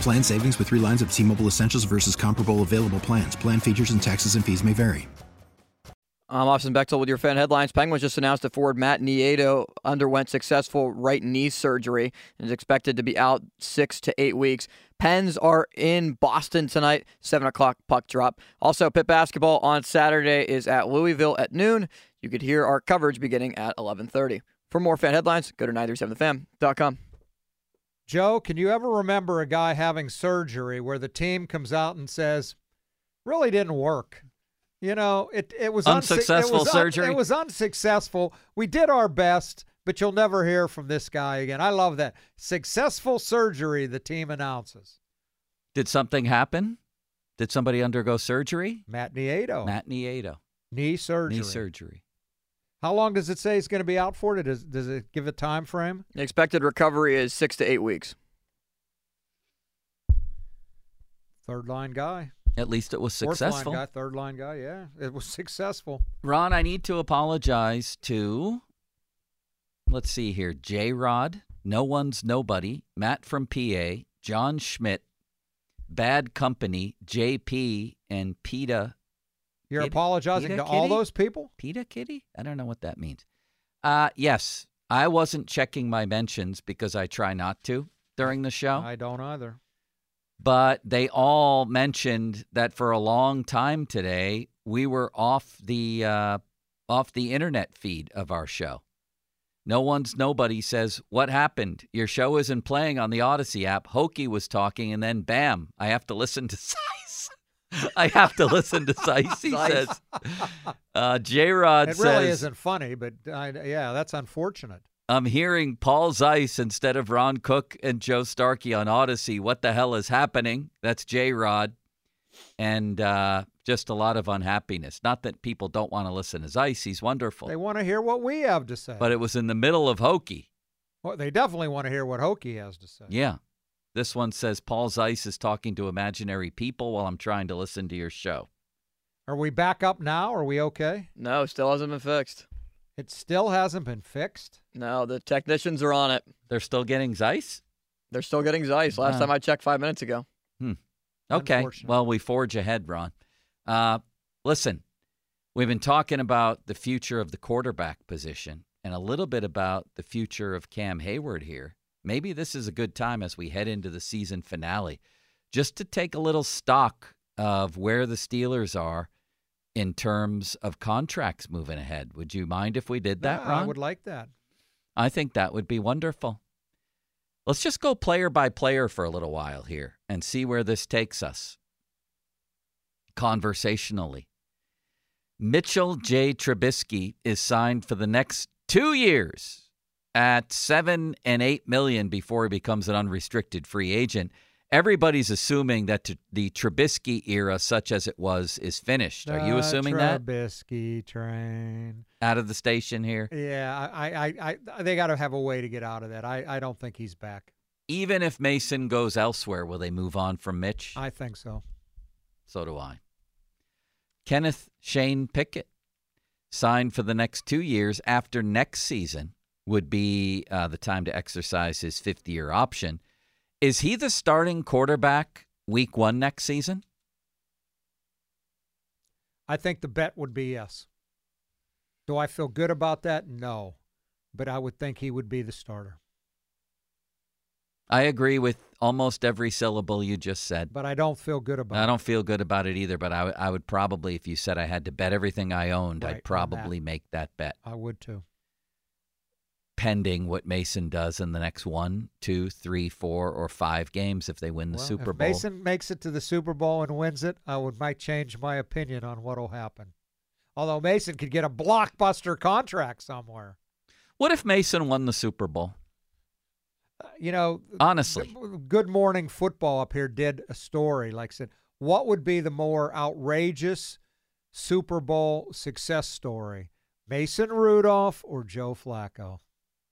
Plan savings with three lines of T Mobile Essentials versus comparable available plans. Plan features and taxes and fees may vary. I'm Austin Bechtel with your fan headlines. Penguins just announced that forward Matt Nieto underwent successful right knee surgery and is expected to be out six to eight weeks. Pens are in Boston tonight, 7 o'clock puck drop. Also, Pitt basketball on Saturday is at Louisville at noon. You could hear our coverage beginning at 11.30. For more fan headlines, go to 937thefan.com. Joe, can you ever remember a guy having surgery where the team comes out and says, really didn't work? You know, it, it was unsuccessful unsu- it was surgery. Un- it was unsuccessful. We did our best, but you'll never hear from this guy again. I love that. Successful surgery, the team announces. Did something happen? Did somebody undergo surgery? Matt Nieto. Matt Nieto. Knee surgery. Knee surgery. How long does it say it's going to be out for? Does, does it give a time frame? The expected recovery is six to eight weeks. Third line guy. At least it was successful. Fourth line guy, third line guy. Yeah, it was successful. Ron, I need to apologize to, let's see here, J Rod, No One's Nobody, Matt from PA, John Schmidt, Bad Company, JP, and PETA. You're Kitty? apologizing PETA to all those people? PETA Kitty? I don't know what that means. Uh, yes, I wasn't checking my mentions because I try not to during the show. I don't either. but they all mentioned that for a long time today we were off the uh, off the internet feed of our show. No one's nobody says what happened. Your show isn't playing on the Odyssey app. Hokey was talking, and then bam, I have to listen to Sice. I have to listen to Sice. He says. Uh, J Rod It says. really isn't funny, but I, yeah, that's unfortunate. I'm hearing Paul Zeise instead of Ron Cook and Joe Starkey on Odyssey. What the hell is happening? That's J Rod. And uh, just a lot of unhappiness. Not that people don't want to listen to Zeise, he's wonderful. They want to hear what we have to say. But it was in the middle of Hokey. well, they definitely want to hear what Hokey has to say. Yeah. This one says Paul Zeise is talking to imaginary people while I'm trying to listen to your show. Are we back up now? Are we okay? No, still hasn't been fixed. It still hasn't been fixed. No, the technicians are on it. They're still getting Zeise? They're still getting Zeise. Last Wow. time I checked five minutes ago. Hmm. Okay. Well, we forge ahead, Ron. Uh, listen, we've been talking about the future of the quarterback position and a little bit about the future of Cam Heyward here. Maybe this is a good time as we head into the season finale just to take a little stock of where the Steelers are in terms of contracts moving ahead. Would you mind if we did that, Yeah, Ron? I would like that. I think that would be wonderful. Let's just go player by player for a little while here and see where this takes us conversationally. Mitchell J. Trubisky is signed for the next two years at seven and eight million before he becomes an unrestricted free agent. Everybody's assuming that t- the Trubisky era, such as it was, is finished. Are you assuming that Trubisky train. out of the station here? Yeah, I, I, I, I they got to have a way to get out of that. I, I don't think he's back. Even if Mason goes elsewhere, will they move on from Mitch? I think so. So do I. Kenneth Shane Pickett signed for the next two years after next season would be uh, the time to exercise his 50 year option. Is he the starting quarterback week one next season? I think the bet would be yes. Do I feel good about that? No. But I would think he would be the starter. I agree with almost every syllable you just said. but I don't feel good about I it. don't feel good about it either, but I, would- I would probably, if you said I had to bet everything I owned, Right, I'd that. probably make that bet, I would too. Pending what Mason does in the next one, two, three, four, or five games if they win the Well, Super if Bowl. Mason makes it to the Super Bowl and wins it, I would might change my opinion on what'll happen. Although Mason could get a blockbuster contract somewhere. What if Mason won the Super Bowl? Uh, You know, Honestly, Good Morning Football up here did a story like said, what would be the more outrageous Super Bowl success story? Mason Rudolph or Joe Flacco?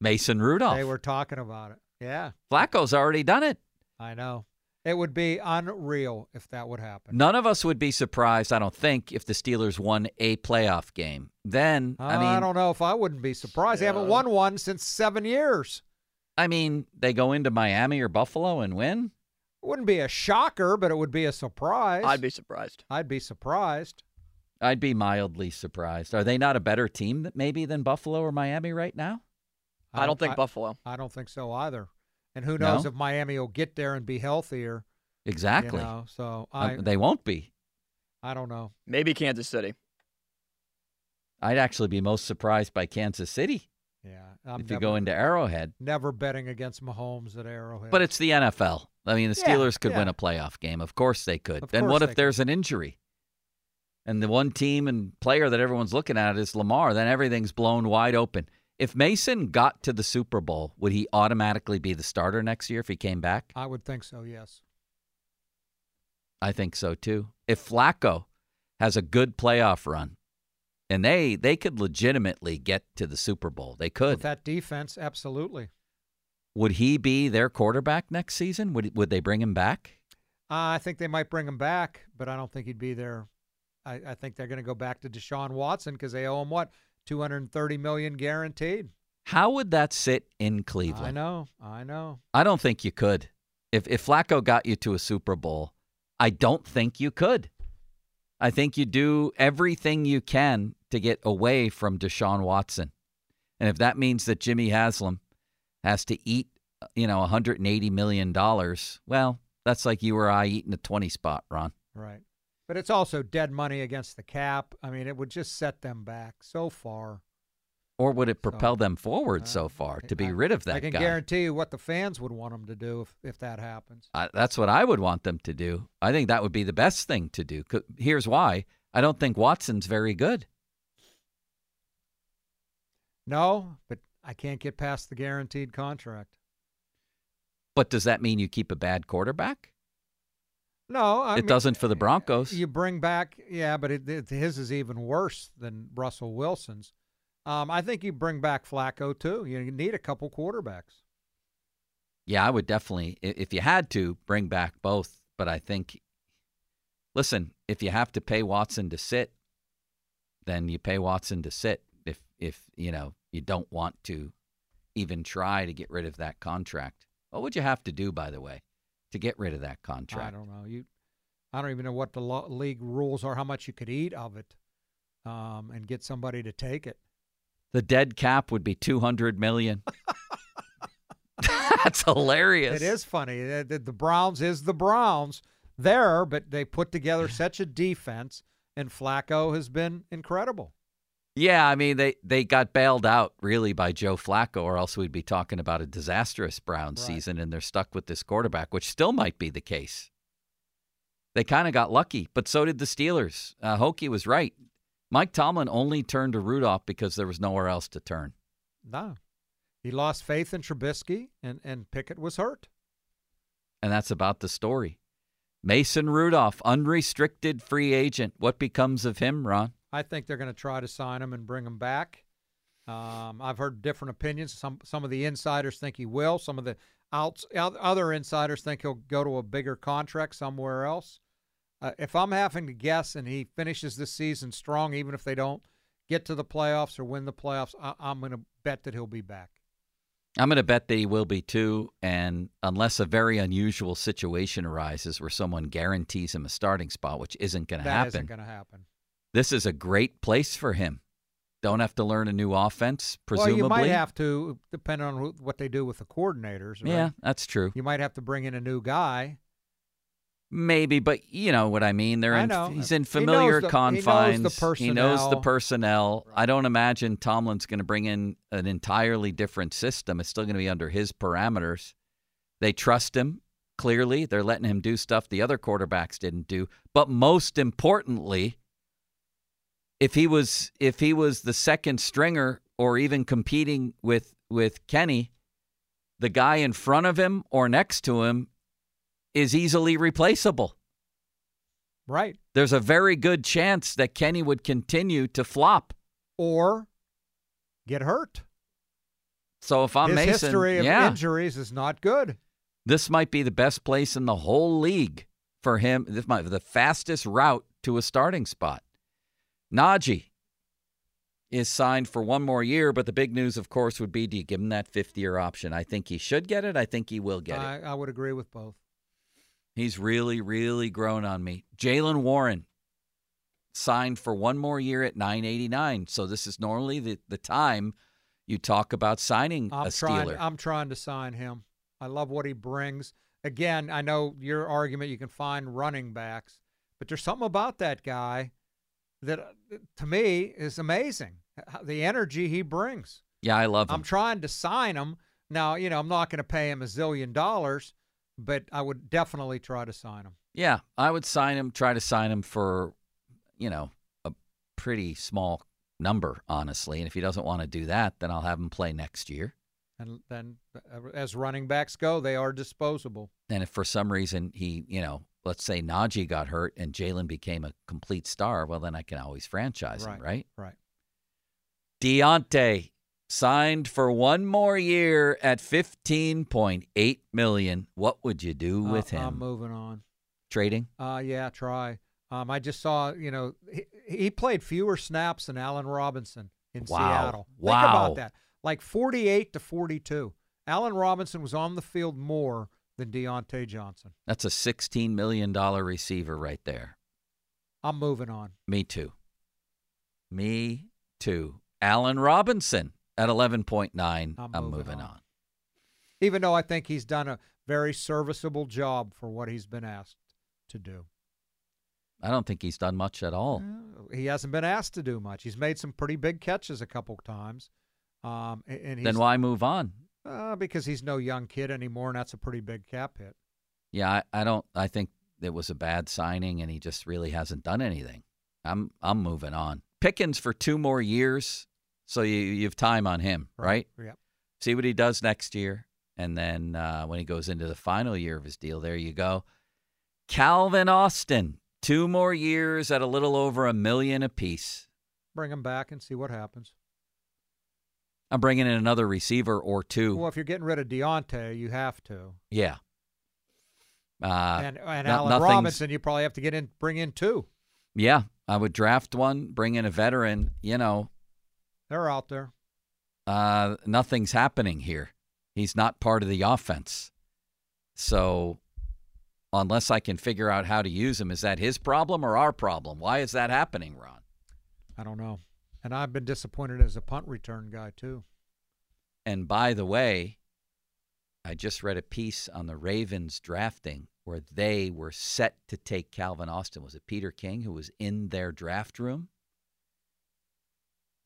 Mason Rudolph. They were talking about it. Yeah, Flacco's already done it. I know. It would be unreal if that would happen. None of us would be surprised, I don't think, if the Steelers won a playoff game. Then, Uh, I mean, I don't know if I wouldn't be surprised. They haven't won one since seven years. I mean, they go into Miami or Buffalo and win. It wouldn't be a shocker, but it would be a surprise. I'd be surprised. I'd be surprised. I'd be mildly surprised. Are they not a better team that maybe than Buffalo or Miami right now? I don't think I, Buffalo. I don't think so either. And who No? knows if Miami will get there and be healthier? you Exactly. know? So Um, I, they won't be. I don't know. Maybe Kansas City. I'd actually be most surprised by Kansas City Yeah, I'm if you go into Arrowhead. never betting against Mahomes at Arrowhead. But it's the NFL. I mean, the Yeah, Steelers could win a playoff game. Of course they could. Of then what if could. there's an injury? And the one team and player that everyone's looking at is Lamar, then everything's blown wide open. If Mason got to the Super Bowl, would he automatically be the starter next year if he came back? I would think so. Yes. I think so too. If Flacco has a good playoff run, and they they could legitimately get to the Super Bowl, they could. With that defense, absolutely. would he be their quarterback next season? Would would they bring him back? Uh, I think they might bring him back, but I don't think he'd be there. I, I think they're going to go back to Deshaun Watson because they owe him what, two hundred and thirty million guaranteed. How would that sit in Cleveland? I know, I know. I don't think you could. If if Flacco got you to a Super Bowl, I don't think you could. I think you do everything you can to get away from Deshaun Watson. And if that means that Jimmy Haslam has to eat, uh, you know, 180 million dollars, well, that's like you or I eating a 20 spot, Ron. Right. But it's also dead money against the cap. I mean, it would just set them back so far. Or would it propel So, them forward uh, so far to be I- rid of that guy? I can guy? guarantee you what the fans would want them to do if, if that happens. I, that's what I would want them to do. I think that would be the best thing to do. Here's why: I don't think Watson's very good. No, but I can't get past the guaranteed contract. But does that mean you keep a bad quarterback? No, I it mean, doesn't for the Broncos. You bring back, yeah, but it, it, his is even worse than Russell Wilson's. Um, I think you bring back Flacco too. You need a couple quarterbacks. yeah, I would definitely, if you had to, bring back both. But I think, listen, if you have to pay Watson to sit, then you pay Watson to sit. If if you know you don't want to even try to get rid of that contract, what would you have to do, by the way, to get rid of that contract? I don't know. You, I don't even know what the league rules are. How much you could eat of it, um, and get somebody to take it. The dead cap would be two hundred million. That's hilarious. It is funny. The- the Browns is the Browns there, but they put together such a defense, and Flacco has been incredible. Yeah, I mean they they got bailed out really by Joe Flacco, or else we'd be talking about a disastrous Browns Right. season, and they're stuck with this quarterback, which still might be the case. They kind of got lucky, but so did the Steelers. Uh, Hokie was right. Mike Tomlin only turned to Rudolph because there was nowhere else to turn. No, he lost faith in Trubisky, and and Pickett was hurt. And that's about the story. Mason Rudolph, unrestricted free agent. What becomes of him, Ron? I think they're going to try to sign him and bring him back. Um, I've heard different opinions. Some some of the insiders think he will. Some of the outs, other insiders think he'll go to a bigger contract somewhere else. Uh, if I'm having to guess, and he finishes this season strong, even if they don't get to the playoffs or win the playoffs, I, I'm going to bet that he'll be back. I'm going to bet that he will be too. And unless a very unusual situation arises where someone guarantees him a starting spot, which isn't going to That happen, isn't going to happen. This is a great place for him. Don't have to learn a new offense, presumably. Well, you might have to, depending on who, what they do with the coordinators. Right? Yeah, that's true. You might have to bring in a new guy. Maybe, but you know what I mean. They're I in, he's in He knows familiar he knows the confines. He knows the personnel. personnel. I don't imagine Tomlin's going to bring in an entirely different system. It's still going to be under his parameters. They trust him. Clearly, they're letting him do stuff the other quarterbacks didn't do. But most importantly, if he was if he was the second stringer or even competing with with Kenny, the guy in front of him or next to him is easily replaceable. Right. There's a very good chance that Kenny would continue to flop. Or get hurt. So if I'm His Mason, history of yeah, injuries is not good. this might be the best place in the whole league for him. This might be the fastest route to a starting spot. Najee is signed for one more year, but the big news, of course, would be do you give him that fifth year option? I think he should get it. I think he will get it. I, I would agree with both. He's really, really grown on me. Jaylen Warren signed for one more year at 989. So this is normally the, the time you talk about signing I'm a trying. Steeler. I'm trying to sign him. I love what he brings. Again, I know your argument. You can find running backs, but there's something about that guy that, uh, to me, is amazing. The energy he brings. yeah, I love him. I'm trying to sign him now. You know, I'm not going to pay him a zillion dollars, but I would definitely try to sign him. yeah, I would sign him, try to sign him for, you know, a pretty small number, honestly. And if he doesn't want to do that, then I'll have him play next year. And then, uh, as running backs go, they are disposable. And if for some reason he, you know, let's say Najee got hurt and Jaylen became a complete star, well, then I can always franchise him, right? Right. Diontae signed for one more year at fifteen point eight million. What would you do with Uh, him? I'm moving on. Trading? Uh, yeah, try. Um, I just saw, you know, he, he played fewer snaps than Allen Robinson in Wow. Seattle. Think Wow. about that. Like 48 to 42. Allen Robinson was on the field more than Diontae Johnson. That's a sixteen million dollar receiver right there. I'm moving on. Me too. Me too. Allen Robinson at eleven point nine. I'm I'm, moving moving on. on. Even though I think he's done a very serviceable job for what he's been asked to do. I don't think he's done much at all. Uh, He hasn't been asked to do much. He's made some pretty big catches a couple times. Um, and he's, Then why move on? Uh, because he's no young kid anymore, and that's a pretty big cap hit. Yeah, I, I don't. I think it was a bad signing, and he just really hasn't done anything. I'm I'm moving on. Pickens for two more years, so you you have time on him, right? Yep. See what he does next year, and then uh, when he goes into the final year of his deal, there you go. Calvin Austin, two more years at a little over a million apiece. Bring him back and see what happens. I'm bringing in another receiver or two. Well, if you're getting rid of Diontae, you have to. yeah. Uh, and and no- Allen Robinson, you probably have to get in, bring in two. yeah, I would draft one, bring in a veteran. You know, They're out there. uh, nothing's happening here. He's not part of the offense. So, unless I can figure out how to use him, is that his problem or our problem? Why is that happening, Ron? I don't know. And I've been disappointed as a punt return guy too. And by the way, I just read a piece on the Ravens drafting where they were set to take Calvin Austin. Was it Peter King who was in their draft room?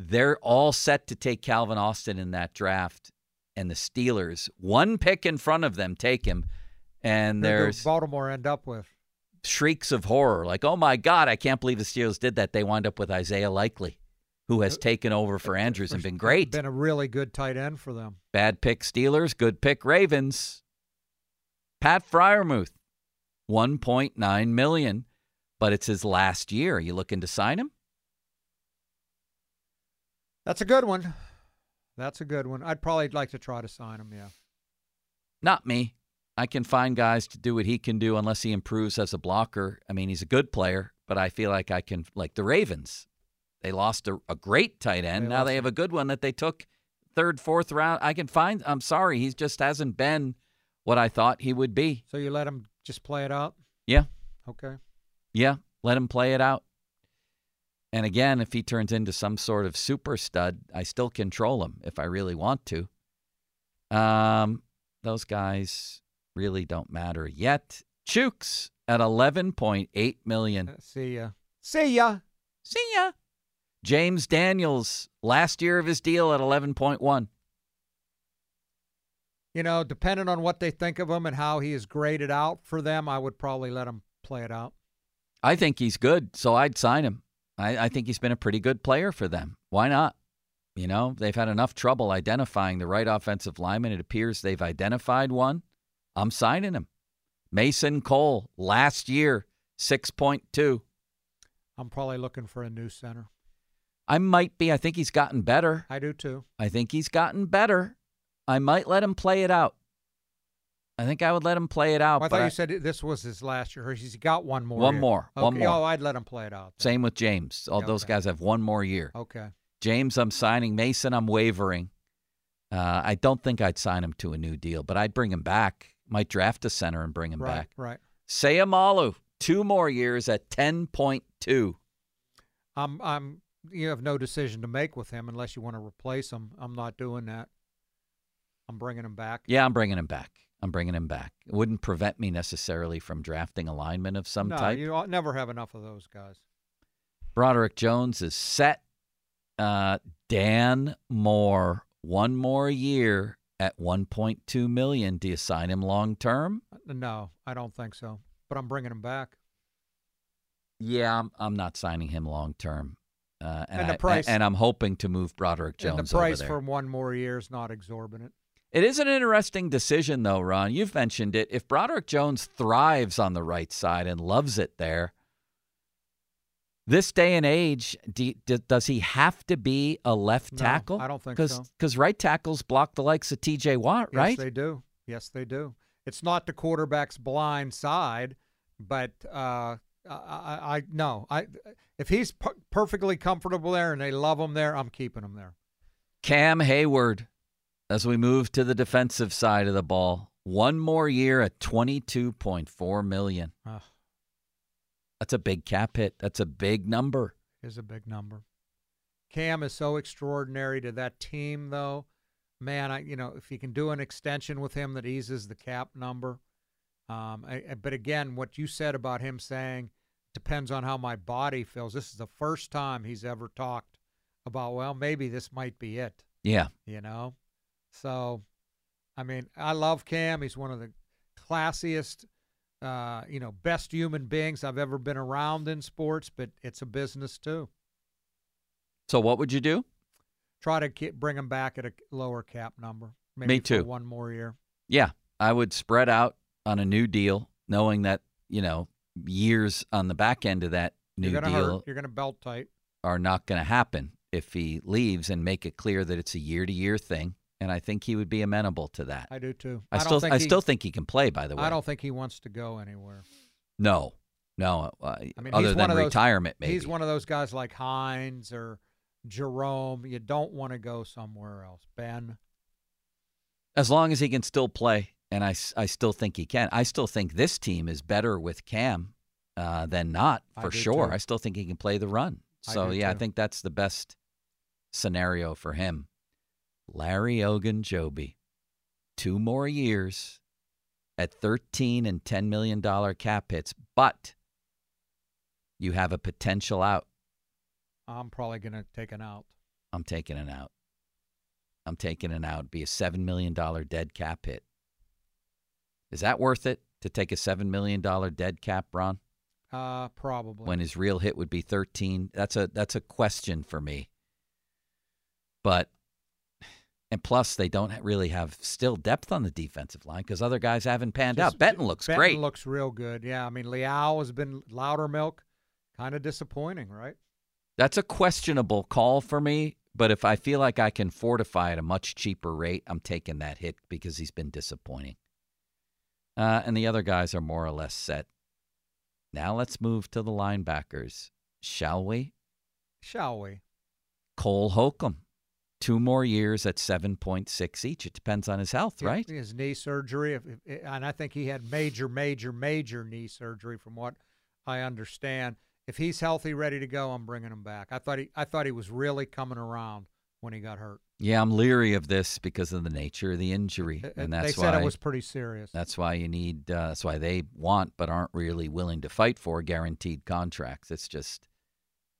They're all set to take Calvin Austin in that draft, and the Steelers, one pick in front of them, take him. And there's Baltimore end up with. shrieks of horror like, oh my God, I can't believe the Steelers did that. They wind up with Isaiah Likely, who has taken over for Andrews and been great. Been a really good tight end for them. Bad pick Steelers, good pick Ravens. Pat Freiermuth, 1.9 million, but it's his last year. Are you looking to sign him? That's a good one. That's a good one. I'd probably like to try to sign him. Yeah. Not me. I can find guys to do what he can do unless he improves as a blocker. I mean, he's a good player, but I feel like I can like the Ravens. They lost a, a great tight end. They now they have a good one that they took third, fourth round. I can find I'm sorry, he just hasn't been what I thought he would be. So you let him just play it out. Yeah. Okay. Yeah, let him play it out. And again, if he turns into some sort of super stud, I still control him if I really want to. Um, those guys really don't matter yet. Chuks at 11.8 million. Uh, See ya. See ya. See ya. James Daniels, last year of his deal at 11.1. You know, depending on what they think of him and how he is graded out for them, I would probably let him play it out. I think he's good, so I'd sign him. I, I think he's been a pretty good player for them. Why not? You know, they've had enough trouble identifying the right offensive lineman. It appears they've identified one. I'm signing him. Mason Cole, last year, 6.2. I'm probably looking for a new center. I might be. I think he's gotten better. I do too. I think he's gotten better. I might let him play it out. I think I would let him play it out. Well, I thought I- you said this was his last year. He's got one more. One year. more, one more. Oh, I'd let him play it out. then. same with James. All Yeah, those guys have one more year. Okay. James, I'm signing. Mason, I'm wavering. Uh, I don't think I'd sign him to a new deal, but I'd bring him back. Might draft a center and bring him right. back. Right. Seumalo, two more years at 10.2. I'm. I'm. You have no decision to make with him unless you want to replace him. I'm not doing that. I'm bringing him back. Yeah, I'm bringing him back. I'm bringing him back. It wouldn't prevent me necessarily from drafting a lineman of some no, type. you never have enough of those guys. Broderick Jones is set. Uh, Dan Moore, one more year at 1.2 million. Do you sign him long term? No, I don't think so. But I'm bringing him back. Yeah, I'm, I'm not signing him long term. Uh, and, And the I- price- and I'm hoping to move Broderick Jones. and the price for one more year is not exorbitant. It is an interesting decision, though, Ron. You've mentioned it. If Broderick Jones thrives on the right side and loves it there, this day and age, do, do- does he have to be a left No, tackle? I don't think Cause, so. Because right tackles block the likes of T.J. Watt, right? Yes, they do. Yes, they do. It's not the quarterback's blind side, but uh, I, I, I no. I if he's per- perfectly comfortable there and they love him there, I'm keeping him there. Cam Heyward, as we move to the defensive side of the ball, one more year at twenty-two point four million. Ugh, That's a big cap hit. That's a big number. is a big number. Cam is so extraordinary to that team, though. Man, I you know if you can do an extension with him that eases the cap number. Um, I, I- but again, what you said about him saying depends on how my body feels. This is the first time he's ever talked about. Well, maybe this might be it. Yeah. you know. So, I mean, I love Cam. He's one of the classiest, uh, you know, best human beings I've ever been around in sports. But it's a business too. So what would you do? Try to get, bring him back at a lower cap number. Maybe Me for too. one more year. Yeah, I would spread out on a new deal, knowing that you know years on the back end of that new You're deal hurt. You're gonna belt tight. are not going to happen if he leaves and make it clear that it's a year to year thing. And I think he would be amenable to that. I do too. I, don't still, think I he- still think he can play. By the way, I don't think he wants to go anywhere. No, no. Uh, I mean, other than those, retirement, maybe. He's one of those guys like Hines or Jerome. You don't want to go somewhere else. Ben. as long as he can still play, and I, I still think he can. I still think this team is better with Cam uh, than not for do sure. too. I still think he can play the run. So do yeah, I think that's the best scenario for him. Larry Ogunjobi, two more years at thirteen and ten million dollar cap hits, but you have a potential out. I'm probably going to take an out. I'm taking it out. I'm taking it out. Be a seven million dollar dead cap hit. Is that worth it to take a seven million dollar dead cap, Ron? Uh, probably. When his real hit would be thirteen? That's a that's a question for me. But and plus, they don't really have still depth on the defensive line because other guys haven't panned Just- out. Benton looks Benton great. looks real good. Yeah, I mean Liao has been Loudermilk, kind of disappointing, right? That's a questionable call for me. But if I feel like I can fortify at a much cheaper rate, I'm taking that hit because he's been disappointing. Uh, and the other guys are more or less set. Now let's move to the linebackers, shall we? Shall we? Cole Holcomb, two more years at 7.6 each. It depends on his health, Yeah, right? His knee surgery, and I think he had major, major, major knee surgery, from what I understand. If he's healthy, ready to go, I'm bringing him back. I thought he I thought he was really coming around when he got hurt. Yeah, I'm leery of this because of the nature of the injury, It- and that's they why said it was pretty serious. that's why you need. Uh, that's why they want but aren't really willing to fight for guaranteed contracts. It's just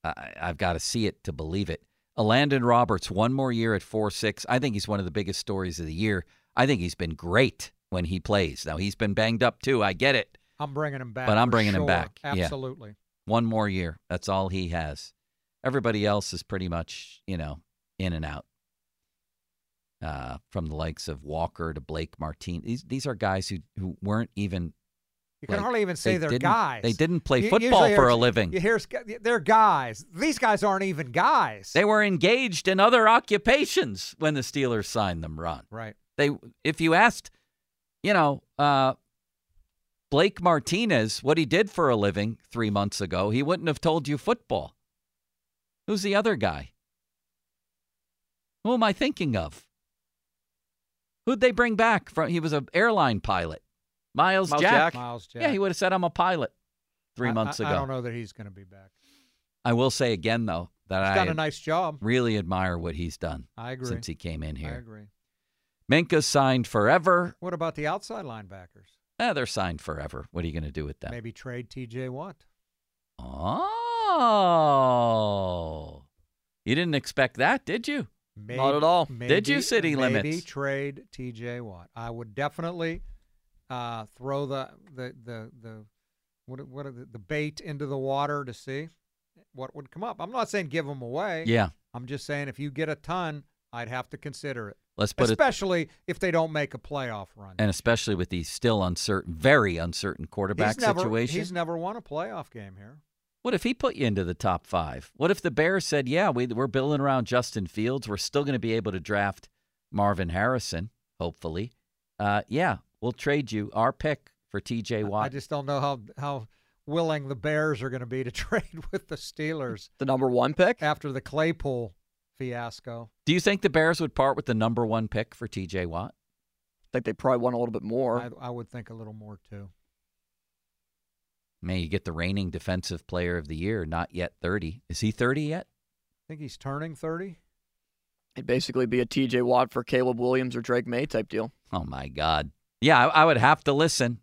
I, I've got to see it to believe it. Landon Roberts, one more year at four six. I think he's one of the biggest stories of the year. I think he's been great when he plays. Now he's been banged up too. I get it. I'm bringing him back. But I'm bringing him sure. back. Yeah. Absolutely. One more year. That's all he has. Everybody else is pretty much, you know, in and out. Uh, from the likes of Walker to Blake Martin. These these are guys who, who weren't even You can Like, hardly even say they are guys. they didn't play You- football for a living. You hear they're guys. These guys aren't even guys. they were engaged in other occupations when the Steelers signed them, Ron. right. They if you asked, you know, uh, Blake Martinez what he did for a living three months ago, he wouldn't have told you football. Who's the other guy? Who am I thinking of? Who'd they bring back from? He was an airline pilot, Myles, Myles Jack. Jack. Myles Jack. Yeah, he would have said I'm a pilot three I- months I, ago. I don't know that he's going to be back. I will say again though that He's I done a nice job. really admire what he's done I agree. since he came in here, I agree. Minkah signed forever. What about the outside linebackers? Eh, they're signed forever. What are you going to do with them? Maybe trade T.J. Watt. Oh, you didn't expect that, did you? Maybe, Not at all. Did you, maybe- city maybe limits? trade T.J. Watt. I would definitely uh, throw the the the the what what are the, the bait into the water to see what would come up. I'm not saying give them away. Yeah. I'm just saying if you get a ton, I'd have to consider it, Let's put it, especially if they don't make a playoff run. and especially with these still uncertain, very uncertain quarterback he's never, situation. He's never won a playoff game here. What if he put you into the top five? What if the Bears said, "Yeah, we, we're building around Justin Fields. We're still going to be able to draft Marvin Harrison, hopefully. Uh, yeah, we'll trade you our pick for T.J. Watt." I just don't know how how willing the Bears are going to be to trade with the Steelers The number one pick? after the Claypool fiasco. Do you think the Bears would part with the number one pick for T.J. Watt? I think they probably want a little bit more. I, I would think a little more too. May you get the reigning defensive player of the year, not yet 30. Is he 30 yet? I think he's turning 30. It'd basically be a TJ Watt for Caleb Williams or Drake Maye type deal. Oh my God. Yeah, I, I would have to listen.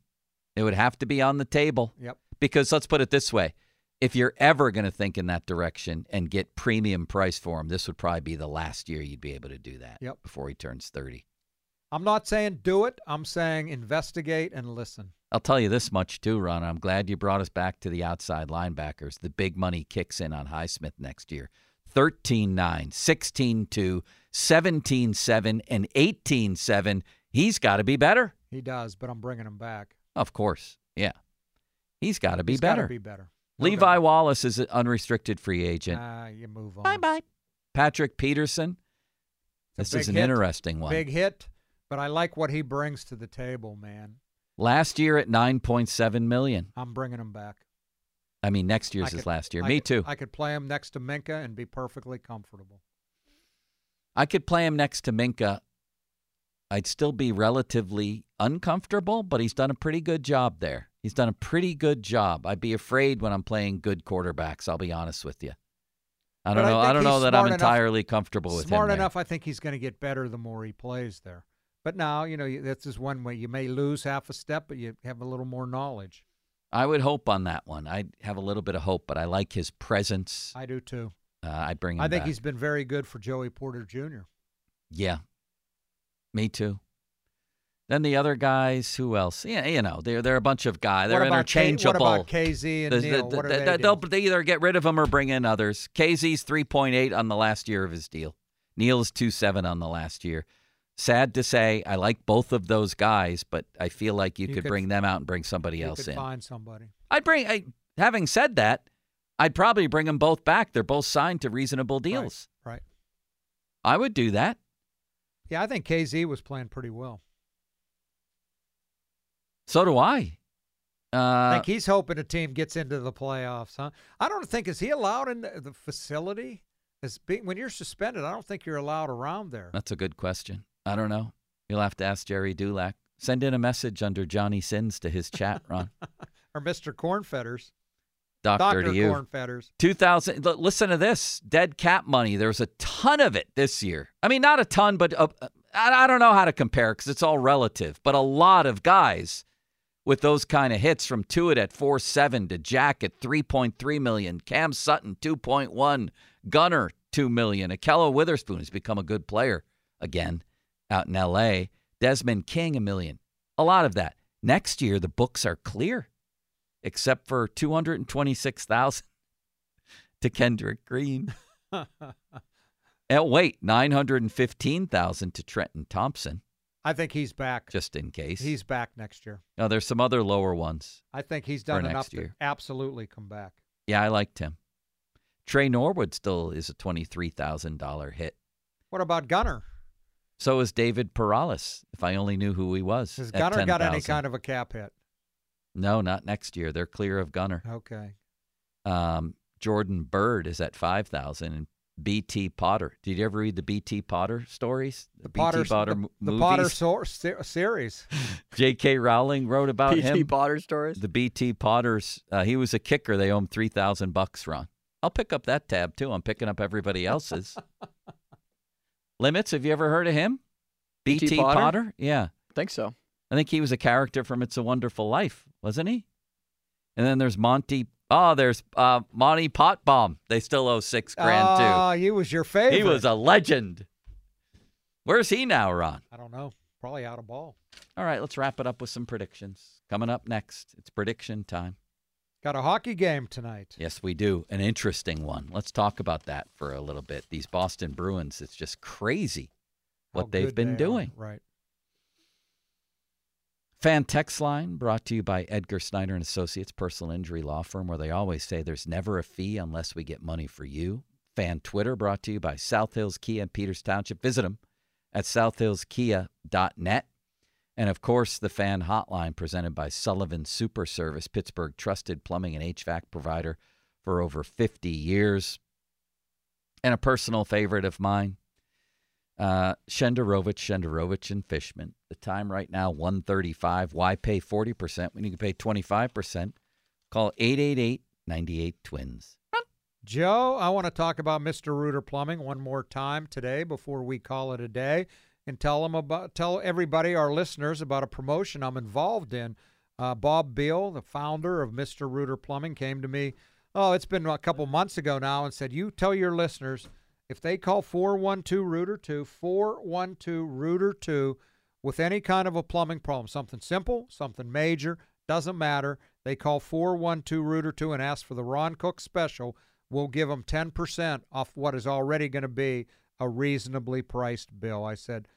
It would have to be on the table. Yep. Because let's put it this way if you're ever going to think in that direction and get premium price for him, this would probably be the last year you'd be able to do that Yep. before he turns 30. I'm not saying do it. I'm saying investigate and listen. I'll tell you this much too, Ron. I'm glad you brought us back to the outside linebackers. The big money kicks in on Highsmith next year. 13 9, 16 2, 17 7, and 18 7. He's got to be better. He does, but I'm bringing him back. Of course. Yeah. He's got to be He's better. Be better. Levi. Wallace is an unrestricted free agent. Ah, you move on. bye bye. Patrick Peterson. This is an hit. interesting one. Big hit, but I like what he brings to the table, man. Last year at 9.7 million. I'm bringing him back. I mean, next year's I his last year. I Me could- too. I could play him next to Minkah and be perfectly comfortable. I could play him next to Minkah. I'd still be relatively uncomfortable, but he's done a pretty good job there. He's done a pretty good job. I'd be afraid when I'm playing good quarterbacks. I'll be honest with you. I don't But know. I, think don't know that I'm smart enough- entirely comfortable with Smart him. there. enough, I think he's going to get better the more he plays there. But now, you know, this is one way you may lose half a step, but you have a little more knowledge. I would hope on that one. I'd have a little bit of hope, but I like his presence. I do too. Uh, I'd bring him I think back. he's been very good for Joey Porter Jr. Yeah. Me too. Then the other guys, who else? Yeah, you know, they're they're a bunch of guys. They're about K- interchangeable. what about Kazee and The- Neal? the- the- they the- they'll, they either get rid of them or bring in others. Kazee's 3.8 on the last year of his deal. Neal's 2.7 on the last year. Sad to say, I like both of those guys, but I feel like you, You could, could- bring them out and bring somebody You else could in. find somebody. I'd bring. I, having said that, I'd probably bring them both back. They're both signed to reasonable deals. Right. right. I would do that. Yeah, I think Kazee was playing pretty well. So do I. Uh, I think he's hoping a team gets into the playoffs, huh? I don't think is he allowed in the, the facility? As being, when you're suspended, I don't think you're allowed around there. That's a good question. I don't know. You'll have to ask Gerry Dulac. Send in a message under Johnny Sins to his chat, Ron. or Mr. Cornfetters. Doctor, Dr. to you. Corn Fetters. 2000 l- listen to this dead cap money there's a ton of it this year i mean not a ton but uh, I, I don't know how to compare because it's all relative but a lot of guys with those kind of hits from Tuitt at 4.7 to Jack at 3.3 million Cam Sutton 2.1 Gunner 2 million Ahkello Witherspoon has become a good player again out in LA Desmond King a million a lot of that next year the books are clear except for 226,000 to Kendrick Green. and oh, wait, 915,000 to Trenton Thompson, I think he's back. just in case. He's back next year. now, there's some other lower ones. I think he's done enough year. to absolutely come back. Yeah, I liked him. Tre Norwood still is a $23,000 hit. What about Gunner? So is David Perales, if I only knew who he was. Has at Gunner got any kind of a cap hit? No, not next year. They're clear of Gunner. Okay. Um, Jordan Byrd is at 5,000 and BT Potter. Did you ever read the BT Potter stories? The BT Potter, Potter the, mo- the? Potter so, se- series. J.K. Rowling wrote about PT him. BT Potter stories. The BT Potters. Uh, he was a kicker. They owe him three thousand bucks. Ron, I'll pick up that tab too. I'm picking up everybody else's. Limits. Have you ever heard of him? B.T. BT Potter? Potter. Yeah, think so. I think he was a character from It's a Wonderful Life, wasn't he? And then there's Monty. Oh, there's uh, Monty Potbomb. They still owe six grand too. Ah, he was your favorite. He was a legend. Where's he now, Ron? I don't know. Probably out of ball. All right, let's wrap it up with some predictions. Coming up next, it's prediction time. Got a hockey game tonight. Yes, we do. An interesting one. Let's talk about that for a little bit. These Boston Bruins, it's just crazy How what they've been they are. doing. Right. Fan text line brought to you by Edgar Snyder and Associates personal injury law firm where they always say there's never a fee unless we get money for you. Fan Twitter brought to you by South Hills Kia in Peters Township. Visit them at southhillskia.net. And of course, the fan hotline presented by Sullivan Super Service, Pittsburgh trusted plumbing and HVAC provider for over 50 years. And a personal favorite of mine, uh, Shenderovich, Shenderovich, and Fishman. The time right now, 135. Why pay 40% when you can pay 25%? Call 888-98-TWINS. Joe, I want to talk about Mr. Rooter Plumbing one more time today before we call it a day, and tell them about tell everybody, our listeners, about a promotion I'm involved in. Uh, Bob Beal, the founder of Mr. Rooter Plumbing, came to me. Oh, it's been a couple months ago now, and said, "You tell your listeners if they call 412 Rooter 2, 412 Rooter 2 with any kind of a plumbing problem, something simple, something major, doesn't matter. They call 412 Rooter 2 and ask for the Ron Cook special. We'll give them 10% off what is already going to be a reasonably priced bill. I said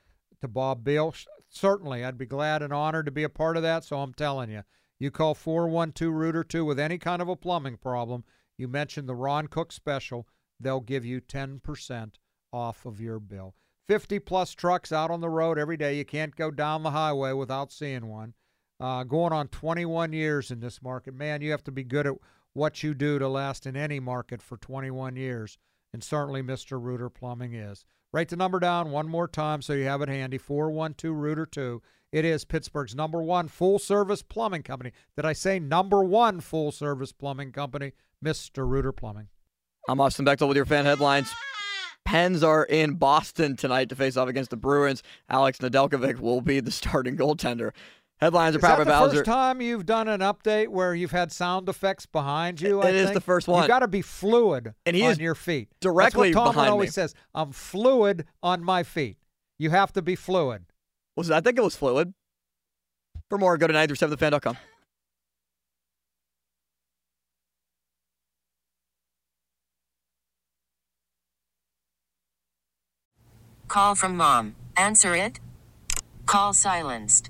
to Bob Beal, certainly, I'd be glad and honored to be a part of that. So I'm telling you, you call 412 Rooter 2 with any kind of a plumbing problem. You mention the Ron Cook special, they'll give you 10% off of your bill. 50 plus trucks out on the road every day. You can't go down the highway without seeing one. Uh, going on 21 years in this market. Man, you have to be good at what you do to last in any market for 21 years. And certainly Mr. Rooter Plumbing is. Write the number down one more time so you have it handy 412 Rooter 2. It is Pittsburgh's number one full service plumbing company. Did I say number one full service plumbing company? Mr. Rooter Plumbing. I'm Austin Bechtel with your fan headlines. Pens are in Boston tonight to face off against the Bruins. Alex Nedeljkovic will be the starting goaltender. Headlines are Is that powered the by Bowser. first time you've done an update where you've had sound effects behind you? It I is think? the first one. You got to be fluid And he on is your feet. directly That's what Tomlin behind always me. says. I'm fluid on my feet. You have to be fluid. Was I think it was fluid. For more, go to 937thefan.com. Call from mom. Answer it. Call silenced.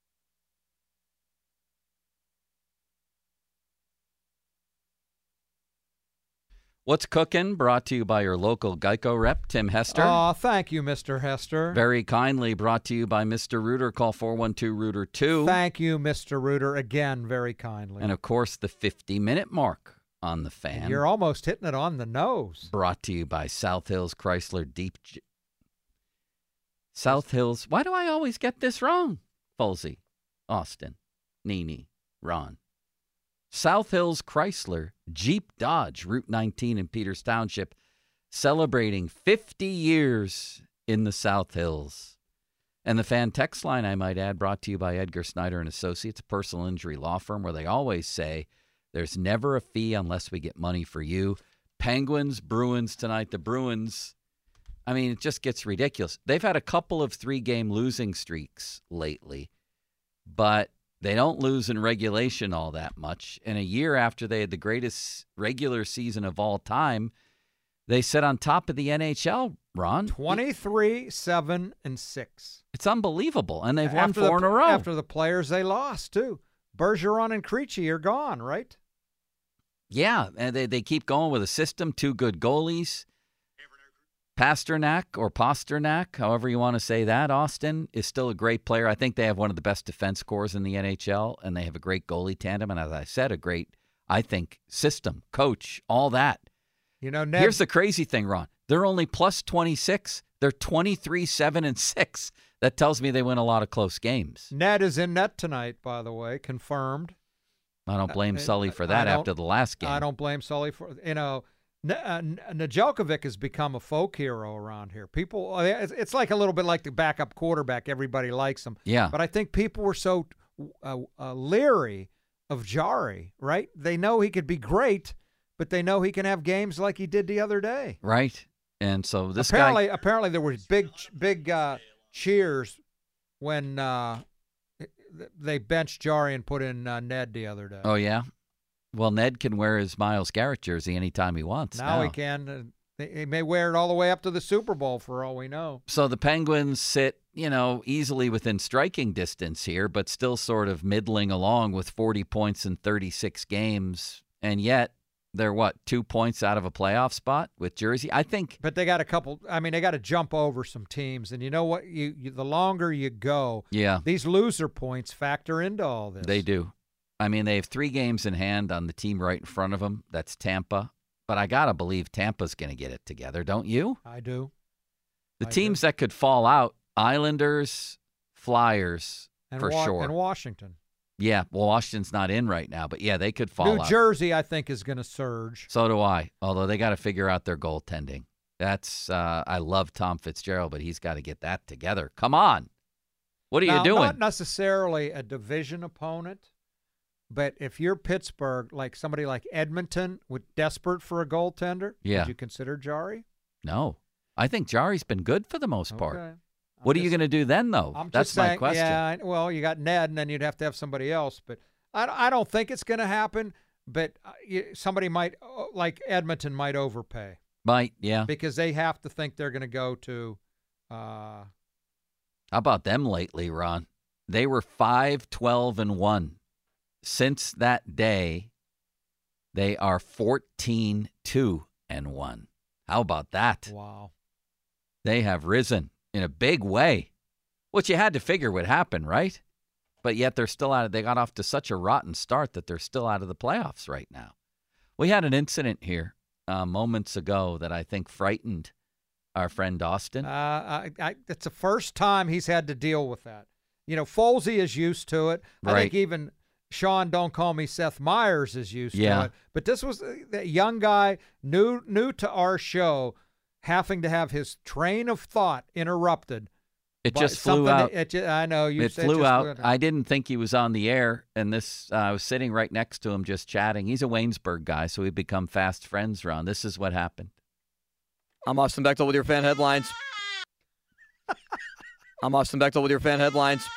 What's cooking? Brought to you by your local Geico rep, Tim Hester. Oh, thank you, Mr. Hester. Very kindly brought to you by Mr. Rooter. Call 412 Rooter 2. Thank you, Mr. Rooter, again, very kindly. And of course, the 50 minute mark on the fan. You're almost hitting it on the nose. Brought to you by South Hills Chrysler Deep. J- South Hills. Why do I always get this wrong? Folsey, Austin, Nini, Ron. South Hills Chrysler Jeep Dodge, Route 19 in Peters Township, celebrating 50 years in the South Hills. And the fan text line, I might add, brought to you by Edgar Snyder and Associates, a personal injury law firm, where they always say there's never a fee unless we get money for you. Penguins, Bruins tonight. The Bruins, I mean, it just gets ridiculous. They've had a couple of three game losing streaks lately, but they don't lose in regulation all that much. And a year after they had the greatest regular season of all time, they sit on top of the NHL, Ron. 23, 7, and 6. It's unbelievable. And they've won four the, in a row. After the players they lost, too. Bergeron and Krejci are gone, right? Yeah, and they, they keep going with a system, two good goalies. Pastrnak or Pastrnak, however you want to say that, Austin is still a great player. I think they have one of the best defense scores in the NHL, and they have a great goalie tandem. And as I said, a great, I think, system, coach, all that. You know, Ned, Here's the crazy thing, Ron. They're only plus 26. They're 23, 7, and 6. That tells me they win a lot of close games. Ned is in net tonight, by the way, confirmed. I don't uh, blame I- Sully for that after the last game. I don't blame Sully for you know. N- uh, has become a folk hero around here. People, it's it's like a little bit like the backup quarterback. Everybody likes him. Yeah. But I think people were so uh, uh, leery of Jarry, right? They know he could be great, but they know he can have games like he did the other day. Right? And so this apparently, guy. apparently there was big, big uh, cheers when uh, they benched Jarry and put in uh, Ned the other day. Oh, yeah? Well, Ned can wear his Myles Garrett jersey anytime he wants. Now he can. Uh, they- he may wear it all the way up to the Super Bowl for all we know. So the Penguins sit, you know, easily within striking distance here, but still sort of middling along with 40 points in 36 games. And yet they're what, two points out of a playoff spot with Jersey? I think. But they got a couple. I mean, they got to jump over some teams, and you know what? You, you the longer you go, Yeah. these loser points factor into all this. They do. I mean, they have three games in hand on the team right in front of them. That's Tampa. But I got to believe Tampa's going to get it together, don't you? I do. The I do. teams that could fall out Islanders, Flyers, And for Wa- sure. And Washington, yeah, well, Washington's not in right now, but yeah, they could fall out. New out. Jersey, I think is going to surge. So do I. Although they got to figure out their goaltending. That's uh, I love Tom Fitzgerald, but he's got to get that together. Come on, what are Now, you doing? Not necessarily a division opponent, but if you're Pittsburgh, like somebody like Edmonton, with desperate for a goaltender, Yeah. would you consider Jarry? no, I think Jarry's been good for the most part. Okay. What are you going to do then, though? I'm That's just my saying, question. Yeah, well, you got Ned, and then you'd have to have somebody else. But I, I don't think it's going to happen. But uh, somebody might, uh, like Edmonton, might overpay Might, yeah. because they have to think they're going to go to. Uh, How about them lately, Ron? They were 5 12 and 1. Since that day, they are 14 2 and 1. How about that? wow. They have risen in a big way, which you had to figure would happen, right? But yet they're still out of they got off to such a rotten start that they're still out of the playoffs right now. We had an incident here uh, moments ago that I think frightened our friend Austin. Uh, I, I, it's the first time he's had to deal with that. You know, Folsey is used to it. I think even Sean, don't call me Seth Meyers, is used Yeah. to it. But this was uh, that young guy, new new to our show, having to have his train of thought interrupted It just flew something- out. It, ju- I know you. it said flew just out. I didn't think he was on the air, and this uh, I was sitting right next to him, just chatting. He's a Waynesburg guy, so we've become fast friends. Ron, this is what happened. I'm Austin Bechtel with your fan headlines. I'm Austin Bechtel with your fan headlines.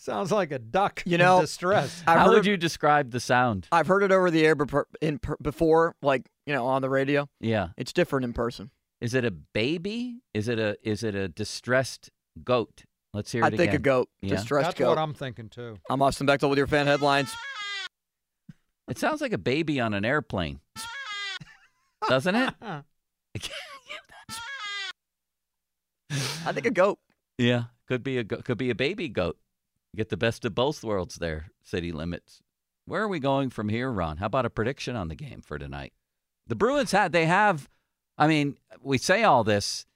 Sounds like a duck. You in know, distress. I've How heard would it- you describe the sound? I've heard it over the air before, in, before, like you know, on the radio. Yeah, It's different in person. is it a baby? Is it a is it a distressed goat? Let's hear it I think a goat, Yeah. distressed That's goat. what I'm thinking too. I'm Austin Bechtel with your fan headlines. It sounds like a baby on an airplane, doesn't it? I think a goat. Yeah, could be a go- could be a baby goat. Get the best of both worlds there. City limits. Where are we going from here, Ron? How about a prediction on the game for tonight? The Bruins had they have. I mean, we say all this.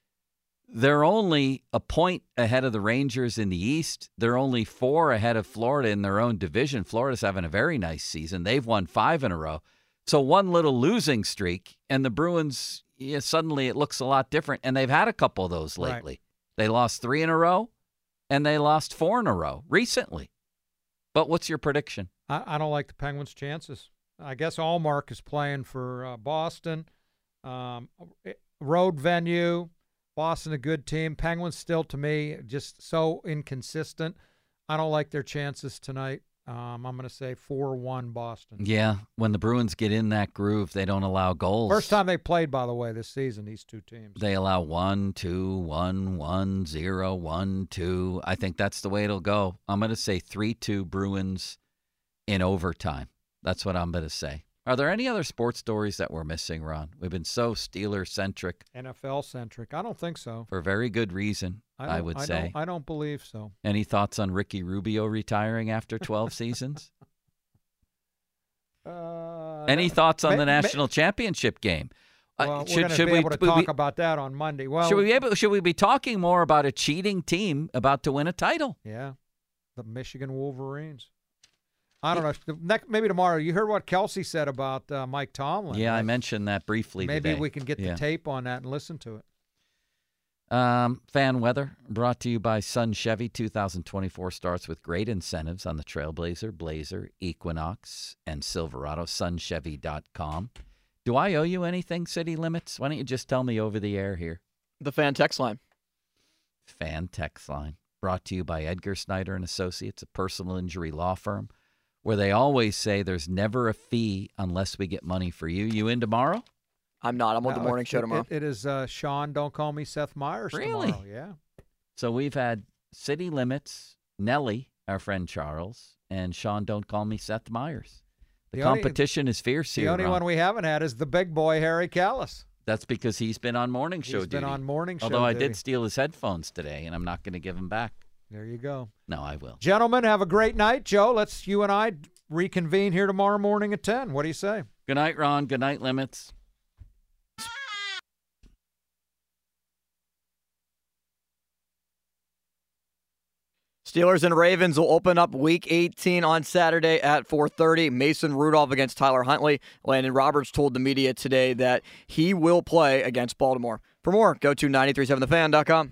They're only a point ahead of the Rangers in the East. They're only four ahead of Florida in their own division. Florida's having a very nice season. They've won five in a row. So one little losing streak, and the Bruins, yeah, suddenly it looks a lot different. And they've had a couple of those Right. lately. They lost three in a row, and they lost four in a row recently. But what's your prediction? I, I don't like the Penguins' chances. I guess Ullmark is playing for uh, Boston. Um, road venue. Boston, a good team. Penguins still, to me, just so inconsistent. I don't like their chances tonight. Um, I'm going to say 4 1 Boston. Yeah, when the Bruins get in that groove, they don't allow goals. First time they played, by the way, this season, these two teams. They allow one, two, one, one, zero, one, two. I think that's the way it'll go. I'm going to say 3 2 Bruins in overtime. That's what I'm going to say. Are there any other sports stories that we're missing, Ron? We've been so Steeler centric NFL centric. I don't think so. for very good reason, I, don't- would I say. Don't, I don't believe so. Any thoughts on Ricky Rubio retiring after 12 seasons? Uh, Any thoughts on ma- the national championship game? Uh, Well, we're should should be we able to we- talk we- about that on Monday. Well, should we be able, should we be talking more about a cheating team about to win a title? Yeah, the Michigan Wolverines. I don't know. Next, maybe tomorrow. You heard what Kelce said about uh, Mike Tomlin. Yeah, I mentioned that briefly. Maybe today. we can get Yeah. the tape on that and listen to it. Um, fan weather brought to you by Sun Chevy. 2024 starts with great incentives on the Trailblazer, Blazer, Equinox, and Silverado. SunChevy.com. Do I owe you anything, City Limits? Why don't you just tell me over the air here? The fan text line. Fan text line brought to you by Edgar Snyder and Associates, a personal injury law firm, where they always say there's never a fee unless we get money for you. You in tomorrow? I'm not. I'm on the Uh, morning it- show tomorrow. It, it is uh, Sean. Don't call me Seth Meyers. Really? Tomorrow. Yeah. So we've had City Limits, Nellie, our friend Charles, and Sean. Don't call me Seth Meyers. The, The only- competition is fierce here. The only Ron. one we haven't had is the big boy Harry Callis. That's because he's been on morning show He's show been on morning show Although I duty. did steal his headphones today, and I'm not going to give them back. There you go. No, I will. Gentlemen, have a great night. Joe, let's you and I reconvene here tomorrow morning at 10. What do you say? Good night, Ron. Good night, Limits. Steelers and Ravens will open up Week 18 on Saturday at 4:30. Mason Rudolph against Tyler Huntley. Elandon Roberts told the media today that he will play against Baltimore. For more, go to 937thefan.com.